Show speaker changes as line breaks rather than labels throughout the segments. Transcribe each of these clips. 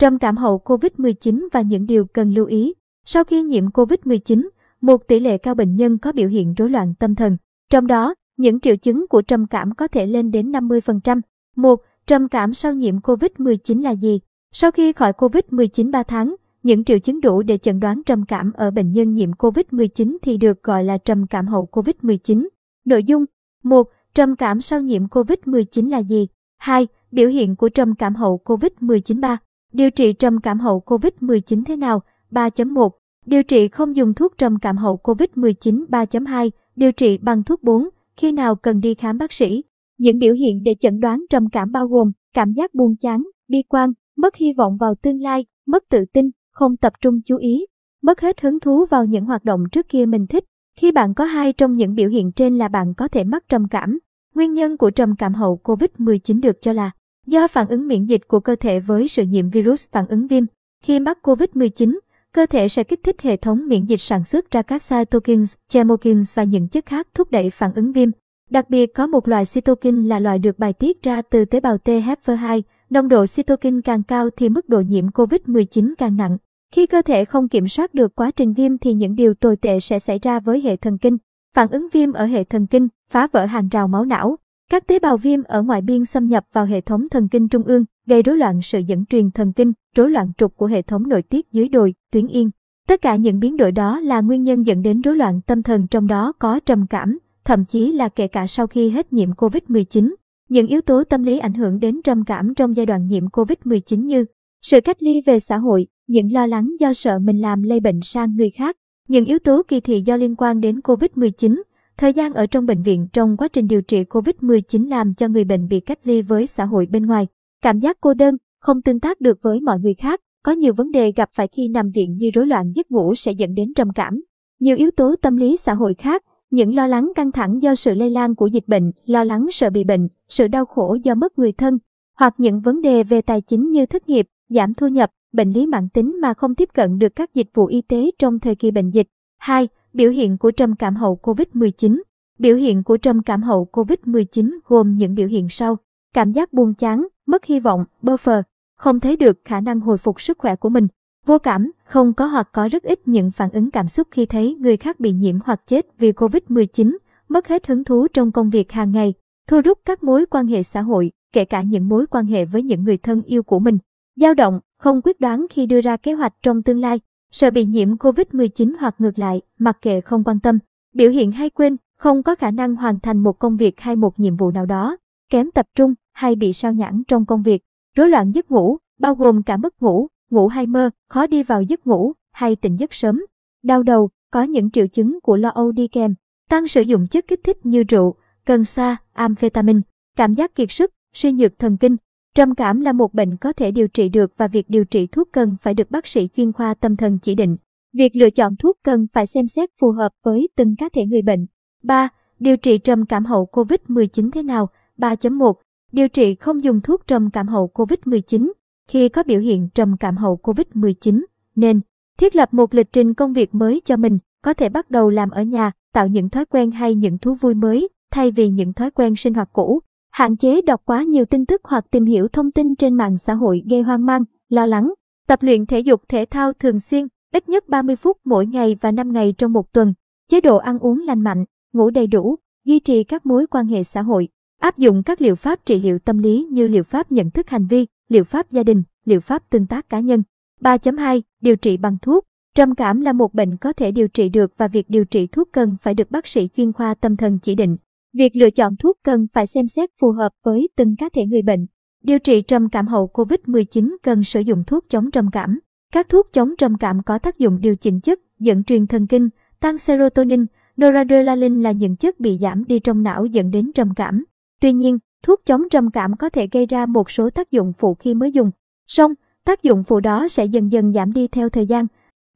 trầm cảm hậu COVID-19 và những điều cần lưu ý. Sau khi nhiễm COVID-19, một tỷ lệ cao bệnh nhân có biểu hiện rối loạn tâm thần. Trong đó, những triệu chứng của trầm cảm có thể lên đến 50%. 1. Trầm cảm sau nhiễm COVID-19 là gì? Sau khi khỏi COVID-19 3 tháng, những triệu chứng đủ để chẩn đoán trầm cảm ở bệnh nhân nhiễm COVID-19 thì được gọi là trầm cảm hậu COVID-19. Nội dung 1. Trầm cảm sau nhiễm COVID-19 là gì? 2. Biểu hiện của trầm cảm hậu COVID-19 3. Điều trị trầm cảm hậu COVID-19 thế nào? 3.1. Điều trị không dùng thuốc trầm cảm hậu COVID-19 3.2. Điều trị bằng thuốc 4. Khi nào cần đi khám bác sĩ? Những biểu hiện để chẩn đoán trầm cảm bao gồm cảm giác buồn chán, bi quan, mất hy vọng vào tương lai, mất tự tin, không tập trung chú ý, mất hết hứng thú vào những hoạt động trước kia mình thích. Khi bạn có hai trong những biểu hiện trên là bạn có thể mắc trầm cảm. Nguyên nhân của trầm cảm hậu COVID-19 được cho là do phản ứng miễn dịch của cơ thể với sự nhiễm virus phản ứng viêm. Khi mắc COVID-19, cơ thể sẽ kích thích hệ thống miễn dịch sản xuất ra các cytokines, chemokines và những chất khác thúc đẩy phản ứng viêm. Đặc biệt có một loại cytokine là loại được bài tiết ra từ tế bào T helper 2 Nồng độ cytokine càng cao thì mức độ nhiễm COVID-19 càng nặng. Khi cơ thể không kiểm soát được quá trình viêm thì những điều tồi tệ sẽ xảy ra với hệ thần kinh. Phản ứng viêm ở hệ thần kinh, phá vỡ hàng rào máu não. Các tế bào viêm ở ngoại biên xâm nhập vào hệ thống thần kinh trung ương, gây rối loạn sự dẫn truyền thần kinh, rối loạn trục của hệ thống nội tiết dưới đồi, tuyến yên. Tất cả những biến đổi đó là nguyên nhân dẫn đến rối loạn tâm thần trong đó có trầm cảm, thậm chí là kể cả sau khi hết nhiễm COVID-19. Những yếu tố tâm lý ảnh hưởng đến trầm cảm trong giai đoạn nhiễm COVID-19 như sự cách ly về xã hội, những lo lắng do sợ mình làm lây bệnh sang người khác, những yếu tố kỳ thị do liên quan đến COVID-19, thời gian ở trong bệnh viện trong quá trình điều trị COVID-19 làm cho người bệnh bị cách ly với xã hội bên ngoài, cảm giác cô đơn, không tương tác được với mọi người khác, có nhiều vấn đề gặp phải khi nằm viện như rối loạn giấc ngủ sẽ dẫn đến trầm cảm. Nhiều yếu tố tâm lý xã hội khác những lo lắng căng thẳng do sự lây lan của dịch bệnh, lo lắng sợ bị bệnh, sự đau khổ do mất người thân, hoặc những vấn đề về tài chính như thất nghiệp, giảm thu nhập, bệnh lý mãn tính mà không tiếp cận được các dịch vụ y tế trong thời kỳ bệnh dịch. 2. Biểu hiện của trầm cảm hậu COVID-19 Biểu hiện của trầm cảm hậu COVID-19 gồm những biểu hiện sau. Cảm giác buồn chán, mất hy vọng, bơ phờ, không thấy được khả năng hồi phục sức khỏe của mình, Vô cảm, không có hoặc có rất ít những phản ứng cảm xúc khi thấy người khác bị nhiễm hoặc chết vì Covid-19, mất hết hứng thú trong công việc hàng ngày, thu rút các mối quan hệ xã hội, kể cả những mối quan hệ với những người thân yêu của mình. dao động, không quyết đoán khi đưa ra kế hoạch trong tương lai, sợ bị nhiễm Covid-19 hoặc ngược lại, mặc kệ không quan tâm, biểu hiện hay quên, không có khả năng hoàn thành một công việc hay một nhiệm vụ nào đó, kém tập trung hay bị sao nhãng trong công việc, rối loạn giấc ngủ, bao gồm cả mất ngủ, ngủ hay mơ, khó đi vào giấc ngủ hay tỉnh giấc sớm. Đau đầu, có những triệu chứng của lo âu đi kèm, tăng sử dụng chất kích thích như rượu, cần sa, amphetamine, cảm giác kiệt sức, suy nhược thần kinh. Trầm cảm là một bệnh có thể điều trị được và việc điều trị thuốc cần phải được bác sĩ chuyên khoa tâm thần chỉ định. Việc lựa chọn thuốc cần phải xem xét phù hợp với từng cá thể người bệnh. 3. Điều trị trầm cảm hậu COVID-19 thế nào? 3.1. Điều trị không dùng thuốc trầm cảm hậu COVID-19 khi có biểu hiện trầm cảm hậu Covid-19, nên thiết lập một lịch trình công việc mới cho mình, có thể bắt đầu làm ở nhà, tạo những thói quen hay những thú vui mới, thay vì những thói quen sinh hoạt cũ. Hạn chế đọc quá nhiều tin tức hoặc tìm hiểu thông tin trên mạng xã hội gây hoang mang, lo lắng. Tập luyện thể dục thể thao thường xuyên, ít nhất 30 phút mỗi ngày và 5 ngày trong một tuần. Chế độ ăn uống lành mạnh, ngủ đầy đủ, duy trì các mối quan hệ xã hội. Áp dụng các liệu pháp trị liệu tâm lý như liệu pháp nhận thức hành vi, liệu pháp gia đình, liệu pháp tương tác cá nhân. 3.2. Điều trị bằng thuốc. Trầm cảm là một bệnh có thể điều trị được và việc điều trị thuốc cần phải được bác sĩ chuyên khoa tâm thần chỉ định. Việc lựa chọn thuốc cần phải xem xét phù hợp với từng cá thể người bệnh. Điều trị trầm cảm hậu COVID-19 cần sử dụng thuốc chống trầm cảm. Các thuốc chống trầm cảm có tác dụng điều chỉnh chất, dẫn truyền thần kinh, tăng serotonin, noradrenaline là những chất bị giảm đi trong não dẫn đến trầm cảm. Tuy nhiên, thuốc chống trầm cảm có thể gây ra một số tác dụng phụ khi mới dùng. Song, tác dụng phụ đó sẽ dần dần giảm đi theo thời gian.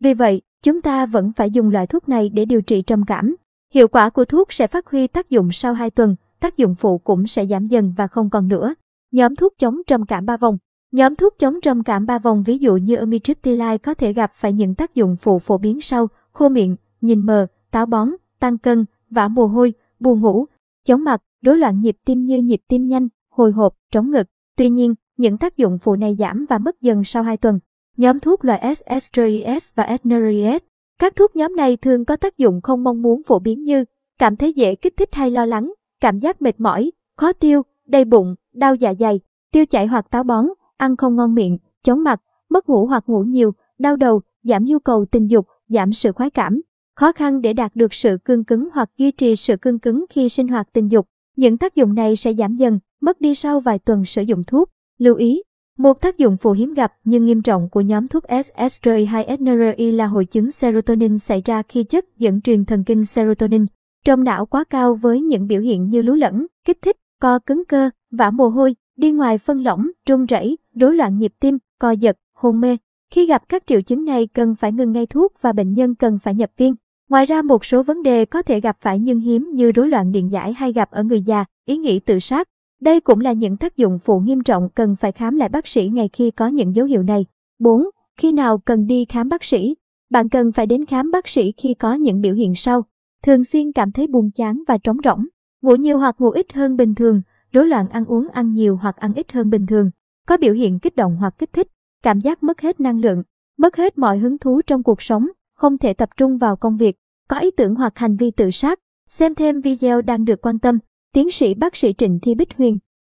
Vì vậy, chúng ta vẫn phải dùng loại thuốc này để điều trị trầm cảm. Hiệu quả của thuốc sẽ phát huy tác dụng sau 2 tuần, tác dụng phụ cũng sẽ giảm dần và không còn nữa. Nhóm thuốc chống trầm cảm ba vòng Nhóm thuốc chống trầm cảm ba vòng ví dụ như amitriptyline có thể gặp phải những tác dụng phụ phổ biến sau, khô miệng, nhìn mờ, táo bón, tăng cân, vã mồ hôi, buồn ngủ, chóng mặt, rối loạn nhịp tim như nhịp tim nhanh, hồi hộp, trống ngực. Tuy nhiên, những tác dụng phụ này giảm và mất dần sau 2 tuần. Nhóm thuốc loại SSRIs và SNRIs các thuốc nhóm này thường có tác dụng không mong muốn phổ biến như cảm thấy dễ kích thích hay lo lắng, cảm giác mệt mỏi, khó tiêu, đầy bụng, đau dạ dày, tiêu chảy hoặc táo bón, ăn không ngon miệng, chóng mặt, mất ngủ hoặc ngủ nhiều, đau đầu, giảm nhu cầu tình dục, giảm sự khoái cảm, khó khăn để đạt được sự cương cứng hoặc duy trì sự cương cứng khi sinh hoạt tình dục. Những tác dụng này sẽ giảm dần, mất đi sau vài tuần sử dụng thuốc. Lưu ý, một tác dụng phụ hiếm gặp nhưng nghiêm trọng của nhóm thuốc SSRI hay SNRI là hội chứng serotonin xảy ra khi chất dẫn truyền thần kinh serotonin trong não quá cao với những biểu hiện như lú lẫn, kích thích, co cứng cơ, vã mồ hôi, đi ngoài phân lỏng, run rẩy, rối loạn nhịp tim, co giật, hôn mê. Khi gặp các triệu chứng này cần phải ngừng ngay thuốc và bệnh nhân cần phải nhập viên. Ngoài ra một số vấn đề có thể gặp phải nhưng hiếm như rối loạn điện giải hay gặp ở người già, ý nghĩ tự sát. Đây cũng là những tác dụng phụ nghiêm trọng cần phải khám lại bác sĩ ngay khi có những dấu hiệu này. 4. Khi nào cần đi khám bác sĩ? Bạn cần phải đến khám bác sĩ khi có những biểu hiện sau. Thường xuyên cảm thấy buồn chán và trống rỗng, ngủ nhiều hoặc ngủ ít hơn bình thường, rối loạn ăn uống ăn nhiều hoặc ăn ít hơn bình thường, có biểu hiện kích động hoặc kích thích, cảm giác mất hết năng lượng, mất hết mọi hứng thú trong cuộc sống, không thể tập trung vào công việc, có ý tưởng hoặc hành vi tự sát. Xem thêm video đang được quan tâm, tiến sĩ bác sĩ Trịnh Thi Bích Huyền